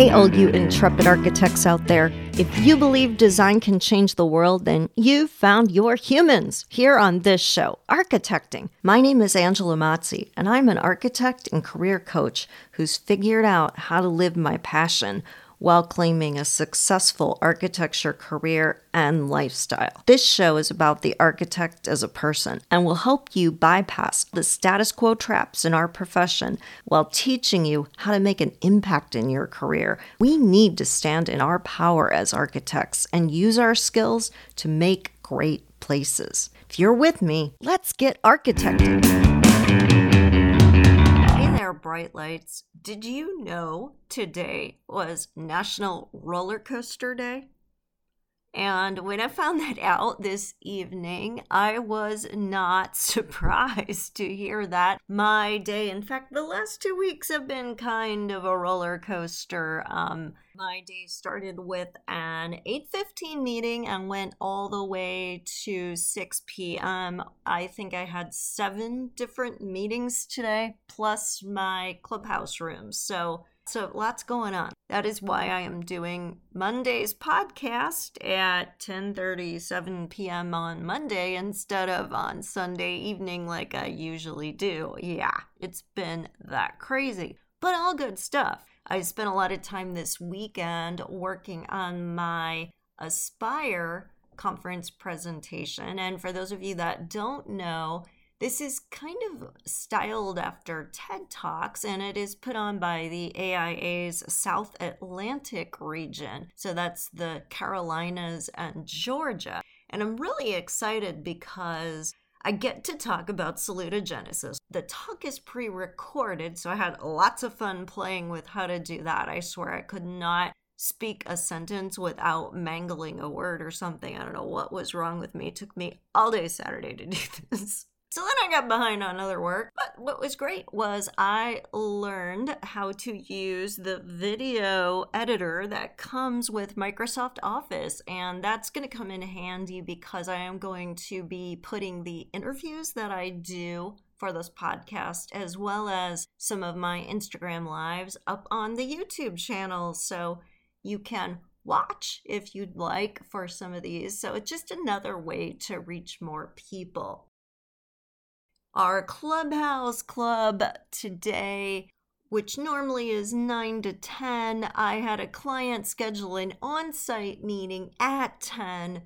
Hey, all you intrepid architects out there. If you believe design can change the world, then you've found your humans here on this show, Architecting. My name is Angela Mazzi, and I'm an architect and career coach who's figured out how to live my passion while claiming a successful architecture career and lifestyle. This show is about the architect as a person and will help you bypass the status quo traps in our profession while teaching you how to make an impact in your career. We need to stand in our power as architects and use our skills to make great places. If you're with me, let's get architecting bright lights. Did you know today was National Roller Coaster Day? And when I found that out this evening, I was not surprised to hear that my day, in fact, the last two weeks have been kind of a roller coaster. Um, my day started with an 8:15 meeting and went all the way to 6 p.m. I think I had seven different meetings today, plus my clubhouse room. So so lots going on. That is why I am doing Monday's podcast at 10:37 p.m. on Monday instead of on Sunday evening like I usually do. Yeah, it's been that crazy. But all good stuff. I spent a lot of time this weekend working on my Aspire conference presentation. And for those of you that don't know, this is kind of styled after TED Talks, and it is put on by the AIA's South Atlantic region. So that's the Carolinas and Georgia. And I'm really excited because I get to talk about salutogenesis. The talk is pre recorded, so I had lots of fun playing with how to do that. I swear I could not speak a sentence without mangling a word or something. I don't know what was wrong with me. It took me all day Saturday to do this. So then I got behind on other work. But what was great was I learned how to use the video editor that comes with Microsoft Office. And that's going to come in handy because I am going to be putting the interviews that I do for this podcast, as well as some of my Instagram lives, up on the YouTube channel. So you can watch if you'd like for some of these. So it's just another way to reach more people our clubhouse club today, which normally is 9 to 10. I had a client schedule an on site meeting at 10.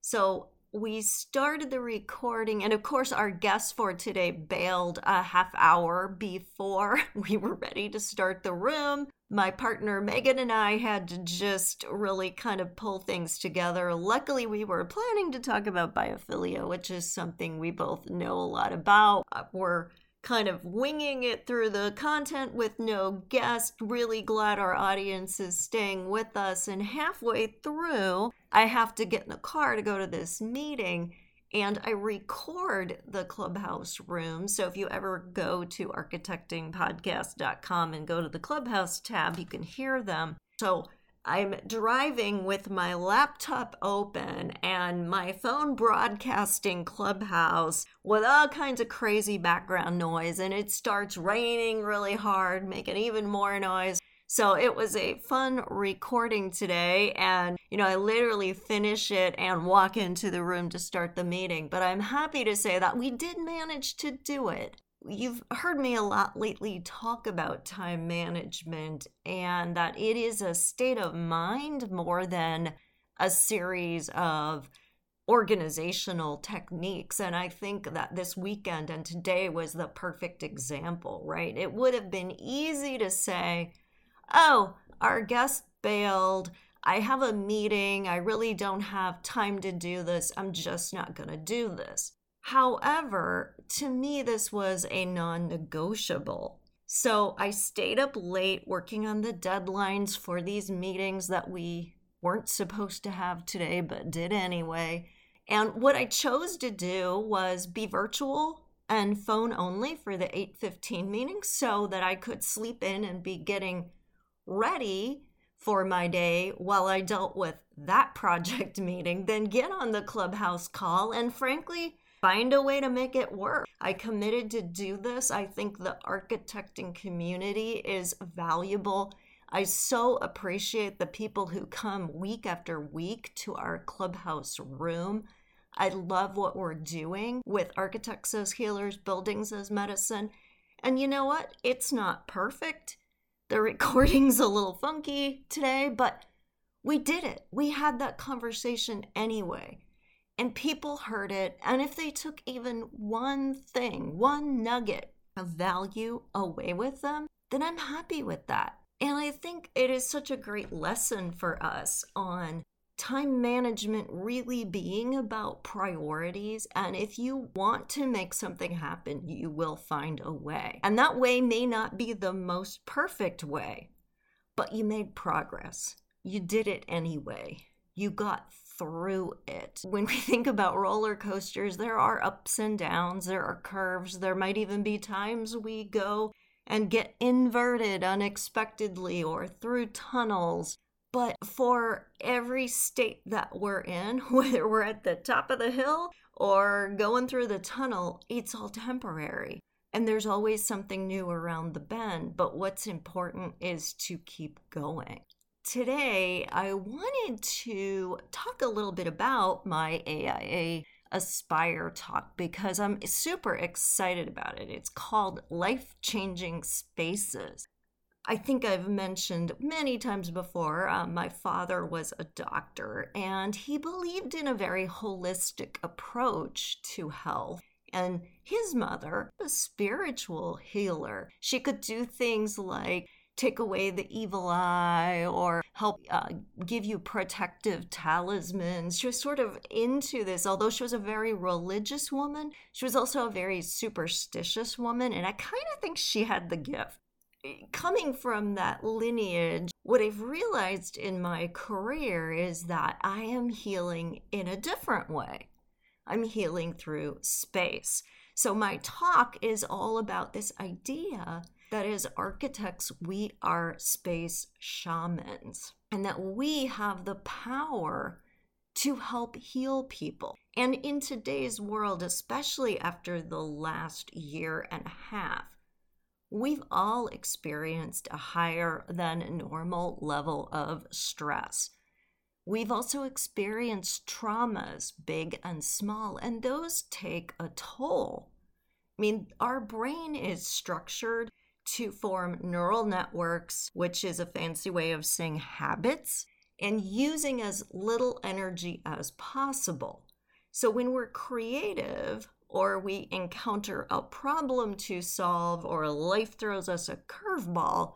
So we started the recording, and of course, our guest for today bailed a half hour before we were ready to start the room my partner Megan and I had to just really kind of pull things together. Luckily, we were planning to talk about biophilia, which is something we both know a lot about. Uh, we're kind of winging it through the content with no guest. Really glad our audience is staying with us. And halfway through, I have to get in the car to go to this meeting and I record the clubhouse room. So if you ever go to architectingpodcast.com and go to the clubhouse tab, you can hear them. So I'm driving with my laptop open and my phone broadcasting Clubhouse with all kinds of crazy background noise, and it starts raining really hard, making even more noise. So it was a fun recording today. And, you know, I literally finish it and walk into the room to start the meeting. But I'm happy to say that we did manage to do it. You've heard me a lot lately talk about time management and that it is a state of mind more than a series of organizational techniques. And I think that this weekend and today was the perfect example, right? It would have been easy to say, oh, our guest bailed. I have a meeting. I really don't have time to do this. I'm just not going to do this. However, to me, this was a non negotiable. So I stayed up late working on the deadlines for these meetings that we weren't supposed to have today, but did anyway. And what I chose to do was be virtual and phone only for the 8:15 meeting so that I could sleep in and be getting ready for my day while I dealt with that project meeting, then get on the clubhouse call and frankly, find a way to make it work. I committed to do this. I think the architecting community is valuable. I so appreciate the people who come week after week to our clubhouse room. I love what we're doing with architects as healers, buildings as medicine. And you know what? It's not perfect. The recording's a little funky today, but we did it. We had that conversation anyway. And people heard it. And if they took even one thing, one nugget of value away with them, then I'm happy with that. And I think it is such a great lesson for us on time management really being about priorities. And if you want to make something happen, you will find a way. And that way may not be the most perfect way, but you made progress. You did it anyway. You got through it. When we think about roller coasters, there are ups and downs, there are curves, there might even be times we go and get inverted unexpectedly or through tunnels. But for every state that we're in, whether we're at the top of the hill or going through the tunnel, it's all temporary. And there's always something new around the bend. But what's important is to keep going. Today, I wanted to talk a little bit about my AIA Aspire talk because I'm super excited about it. It's called Life Changing Spaces. I think I've mentioned many times before, uh, my father was a doctor and he believed in a very holistic approach to health. And his mother, a spiritual healer, she could do things like take away the evil eye or help uh, give you protective talismans. She was sort of into this, although she was a very religious woman, she was also a very superstitious woman. And I kind of think she had the gift. Coming from that lineage, what I've realized in my career is that I am healing in a different way. I'm healing through space. So, my talk is all about this idea that as architects, we are space shamans and that we have the power to help heal people. And in today's world, especially after the last year and a half, we've all experienced a higher than normal level of stress. We've also experienced traumas, big and small, and those take a toll. I mean, our brain is structured to form neural networks, which is a fancy way of saying habits, and using as little energy as possible. So when we're creative, or we encounter a problem to solve, or life throws us a curveball,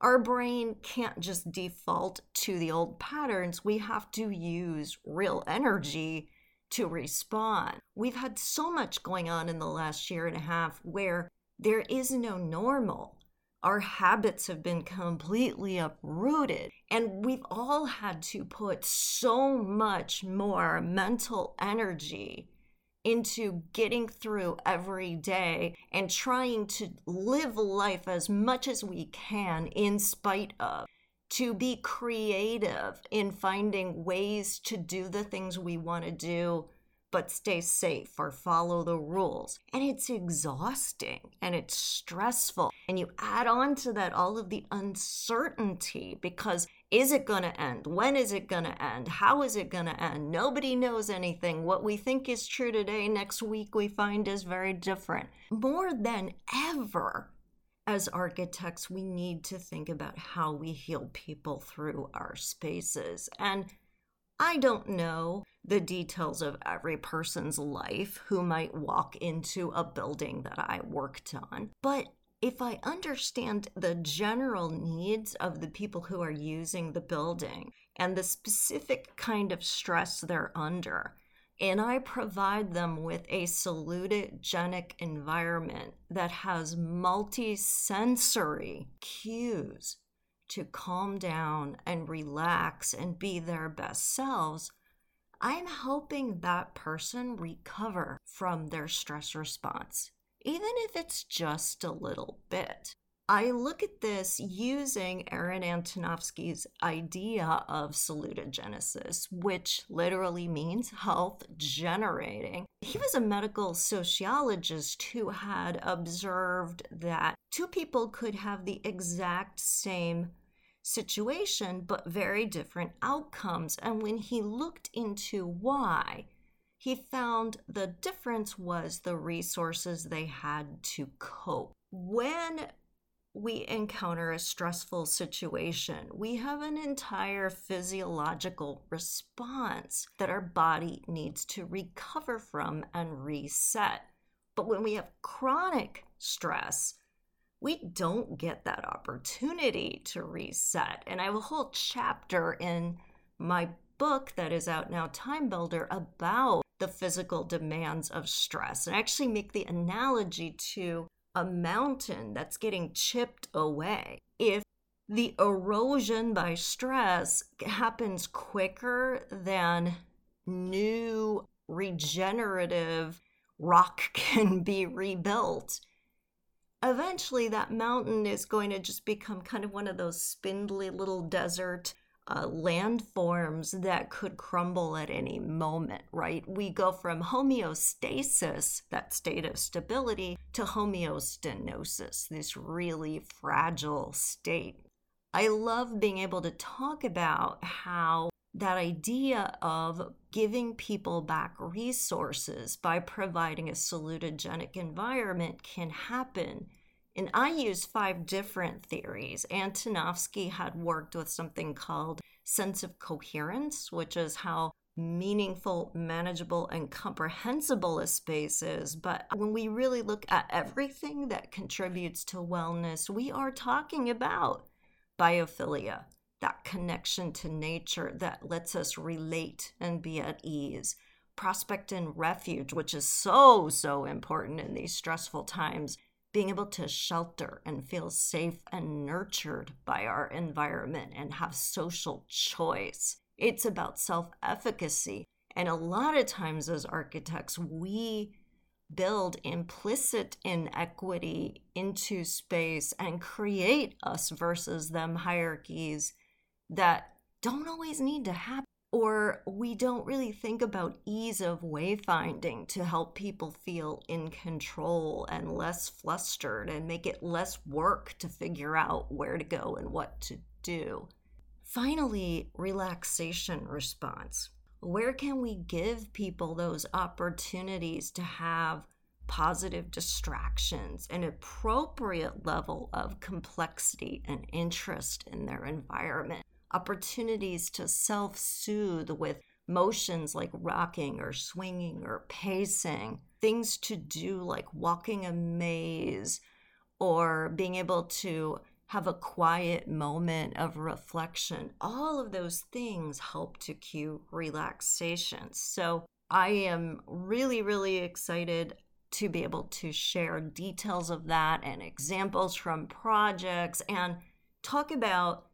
our brain can't just default to the old patterns. We have to use real energy to respond. We've had so much going on in the last year and a half where there is no normal. Our habits have been completely uprooted, and we've all had to put so much more mental energy into getting through every day and trying to live life as much as we can in spite of. To be creative in finding ways to do the things we want to do but stay safe or follow the rules. And it's exhausting and it's stressful. And you add on to that all of the uncertainty because is it going to end? When is it going to end? How is it going to end? Nobody knows anything. What we think is true today, next week we find is very different. More than ever, as architects, we need to think about how we heal people through our spaces. And I don't know the details of every person's life who might walk into a building that I worked on, but if I understand the general needs of the people who are using the building and the specific kind of stress they're under, and I provide them with a salutogenic environment that has multi-sensory cues to calm down and relax and be their best selves, I'm helping that person recover from their stress response, even if it's just a little bit. I look at this using Aaron Antonovsky's idea of salutogenesis, which literally means health generating. He was a medical sociologist who had observed that two people could have the exact same situation, but very different outcomes. And when he looked into why, he found the difference was the resources they had to cope. When we encounter a stressful situation, we have an entire physiological response that our body needs to recover from and reset. But when we have chronic stress, we don't get that opportunity to reset. And I have a whole chapter in my book that is out now, Time Builder, about the physical demands of stress. And I actually make the analogy to a mountain that's getting chipped away. If the erosion by stress happens quicker than new regenerative rock can be rebuilt. Eventually, that mountain is going to just become kind of one of those spindly little desert uh, landforms that could crumble at any moment, right? We go from homeostasis, that state of stability, to homeostenosis, this really fragile state. I love being able to talk about how that idea of giving people back resources by providing a salutogenic environment can happen. And I use five different theories. Antonovsky had worked with something called sense of coherence, which is how meaningful, manageable, and comprehensible a space is. But when we really look at everything that contributes to wellness, we are talking about biophilia, that connection to nature that lets us relate and be at ease. Prospect and refuge, which is so, so important in these stressful times. Being able to shelter and feel safe and nurtured by our environment and have social choice. It's about self efficacy. And a lot of times, as architects, we build implicit inequity into space and create us versus them hierarchies that don't always need to happen. Or we don't really think about ease of wayfinding to help people feel in control and less flustered and make it less work to figure out where to go and what to do. Finally, relaxation response. Where can we give people those opportunities to have positive distractions, an appropriate level of complexity and interest in their environment? Opportunities to self soothe with motions like rocking or swinging or pacing, things to do like walking a maze or being able to have a quiet moment of reflection. All of those things help to cue relaxation. So I am really, really excited to be able to share details of that and examples from projects and talk about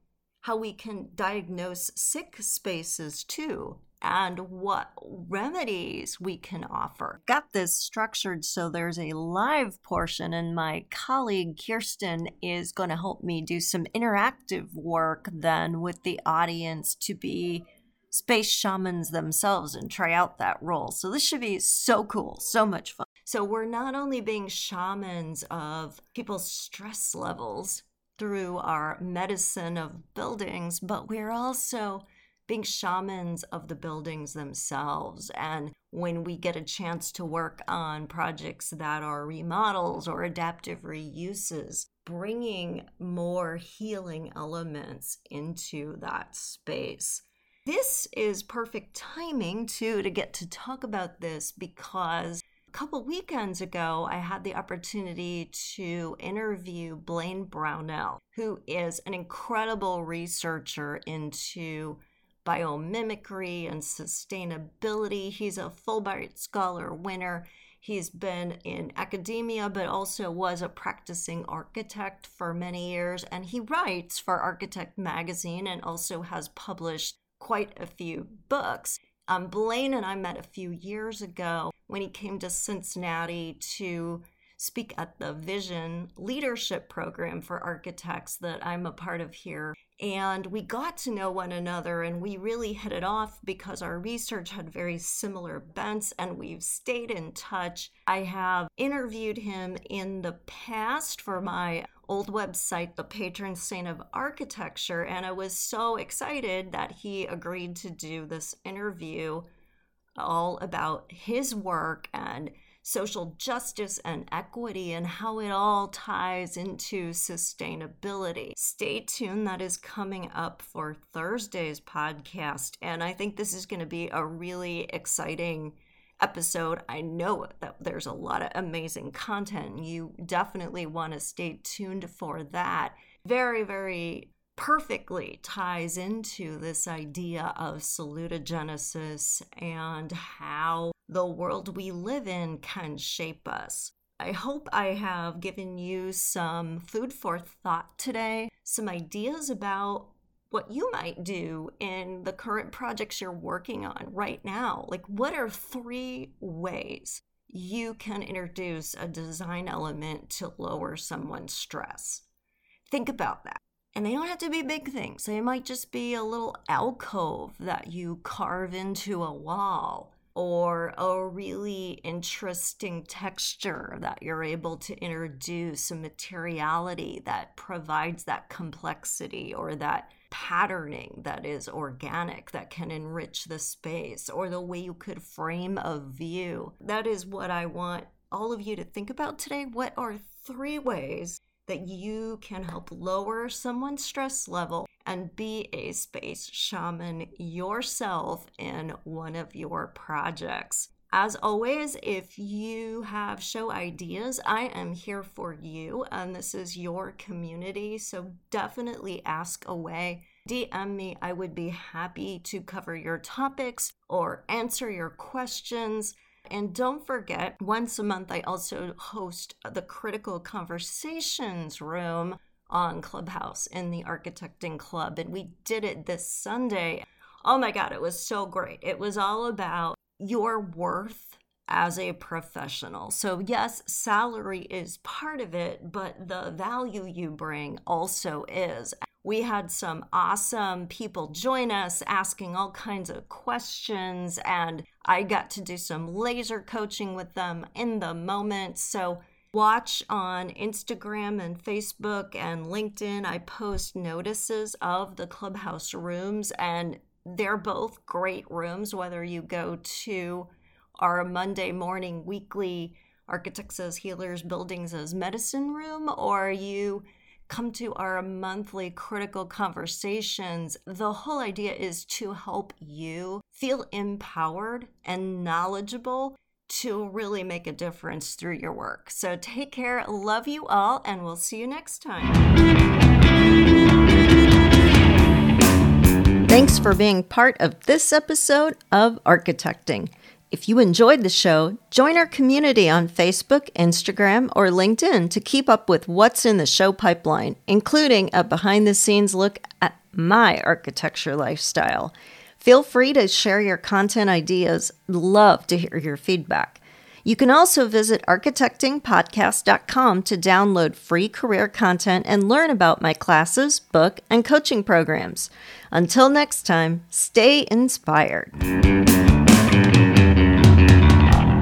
how we can diagnose sick spaces too and what remedies we can offer. Got this structured so there's a live portion, and my colleague Kirsten is going to help me do some interactive work then with the audience to be space shamans themselves and try out that role. So this should be so cool, so much fun. So we're not only being shamans of people's stress levels, through our medicine of buildings, but we're also being shamans of the buildings themselves. And when we get a chance to work on projects that are remodels or adaptive reuses, bringing more healing elements into that space. This is perfect timing too to get to talk about this because couple weekends ago, I had the opportunity to interview Blaine Brownell, who is an incredible researcher into biomimicry and sustainability. He's a Fulbright Scholar winner. He's been in academia, but also was a practicing architect for many years. And he writes for Architect Magazine and also has published quite a few books. Um, Blaine and I met a few years ago when he came to Cincinnati to speak at the Vision Leadership Program for Architects that I'm a part of here. And we got to know one another and we really hit it off because our research had very similar bents and we've stayed in touch. I have interviewed him in the past for my old website, The Patron Saint of Architecture, and I was so excited that he agreed to do this interview all about his work and social justice and equity and how it all ties into sustainability. Stay tuned, that is coming up for Thursday's podcast. And I think this is going to be a really exciting episode. I know that there's a lot of amazing content. You definitely want to stay tuned for that. Very, very perfectly ties into this idea of salutogenesis and how the world we live in can shape us. I hope I have given you some food for thought today, some ideas about what you might do in the current projects you're working on right now. Like, what are three ways you can introduce a design element to lower someone's stress? Think about that. And they don't have to be big things. They might just be a little alcove that you carve into a wall or a really interesting texture that you're able to introduce, a materiality that provides that complexity or that patterning that is organic that can enrich the space, or the way you could frame a view. That is what I want all of you to think about today. What are three ways that you can help lower someone's stress level and be a space shaman yourself in one of your projects. As always, if you have show ideas, I am here for you, and this is your community. So definitely ask away. DM me. I would be happy to cover your topics or answer your questions. And don't forget, once a month, I also host the Critical Conversations Room on Clubhouse in the Architecting Club. And we did it this Sunday. Oh my God, it was so great. It was all about your worth as a professional. So, yes, salary is part of it, but the value you bring also is. We had some awesome people join us asking all kinds of questions, and I got to do some laser coaching with them in the moment. So, watch on Instagram and Facebook and LinkedIn. I post notices of the clubhouse rooms, and they're both great rooms, whether you go to our Monday morning weekly Architects as Healers, Buildings as Medicine room, or you come to our monthly critical conversations, the whole idea is to help you feel empowered and knowledgeable to really make a difference through your work. So take care, love you all, and we'll see you next time. Thanks for being part of this episode of Architecting. If you enjoyed the show, join our community on Facebook, Instagram, or LinkedIn to keep up with what's in the show pipeline, including a behind the scenes look at my architecture lifestyle. Feel free to share your content ideas. Love to hear your feedback. You can also visit architectingpodcast.com to download free career content and learn about my classes, book, and coaching programs. Until next time, stay inspired.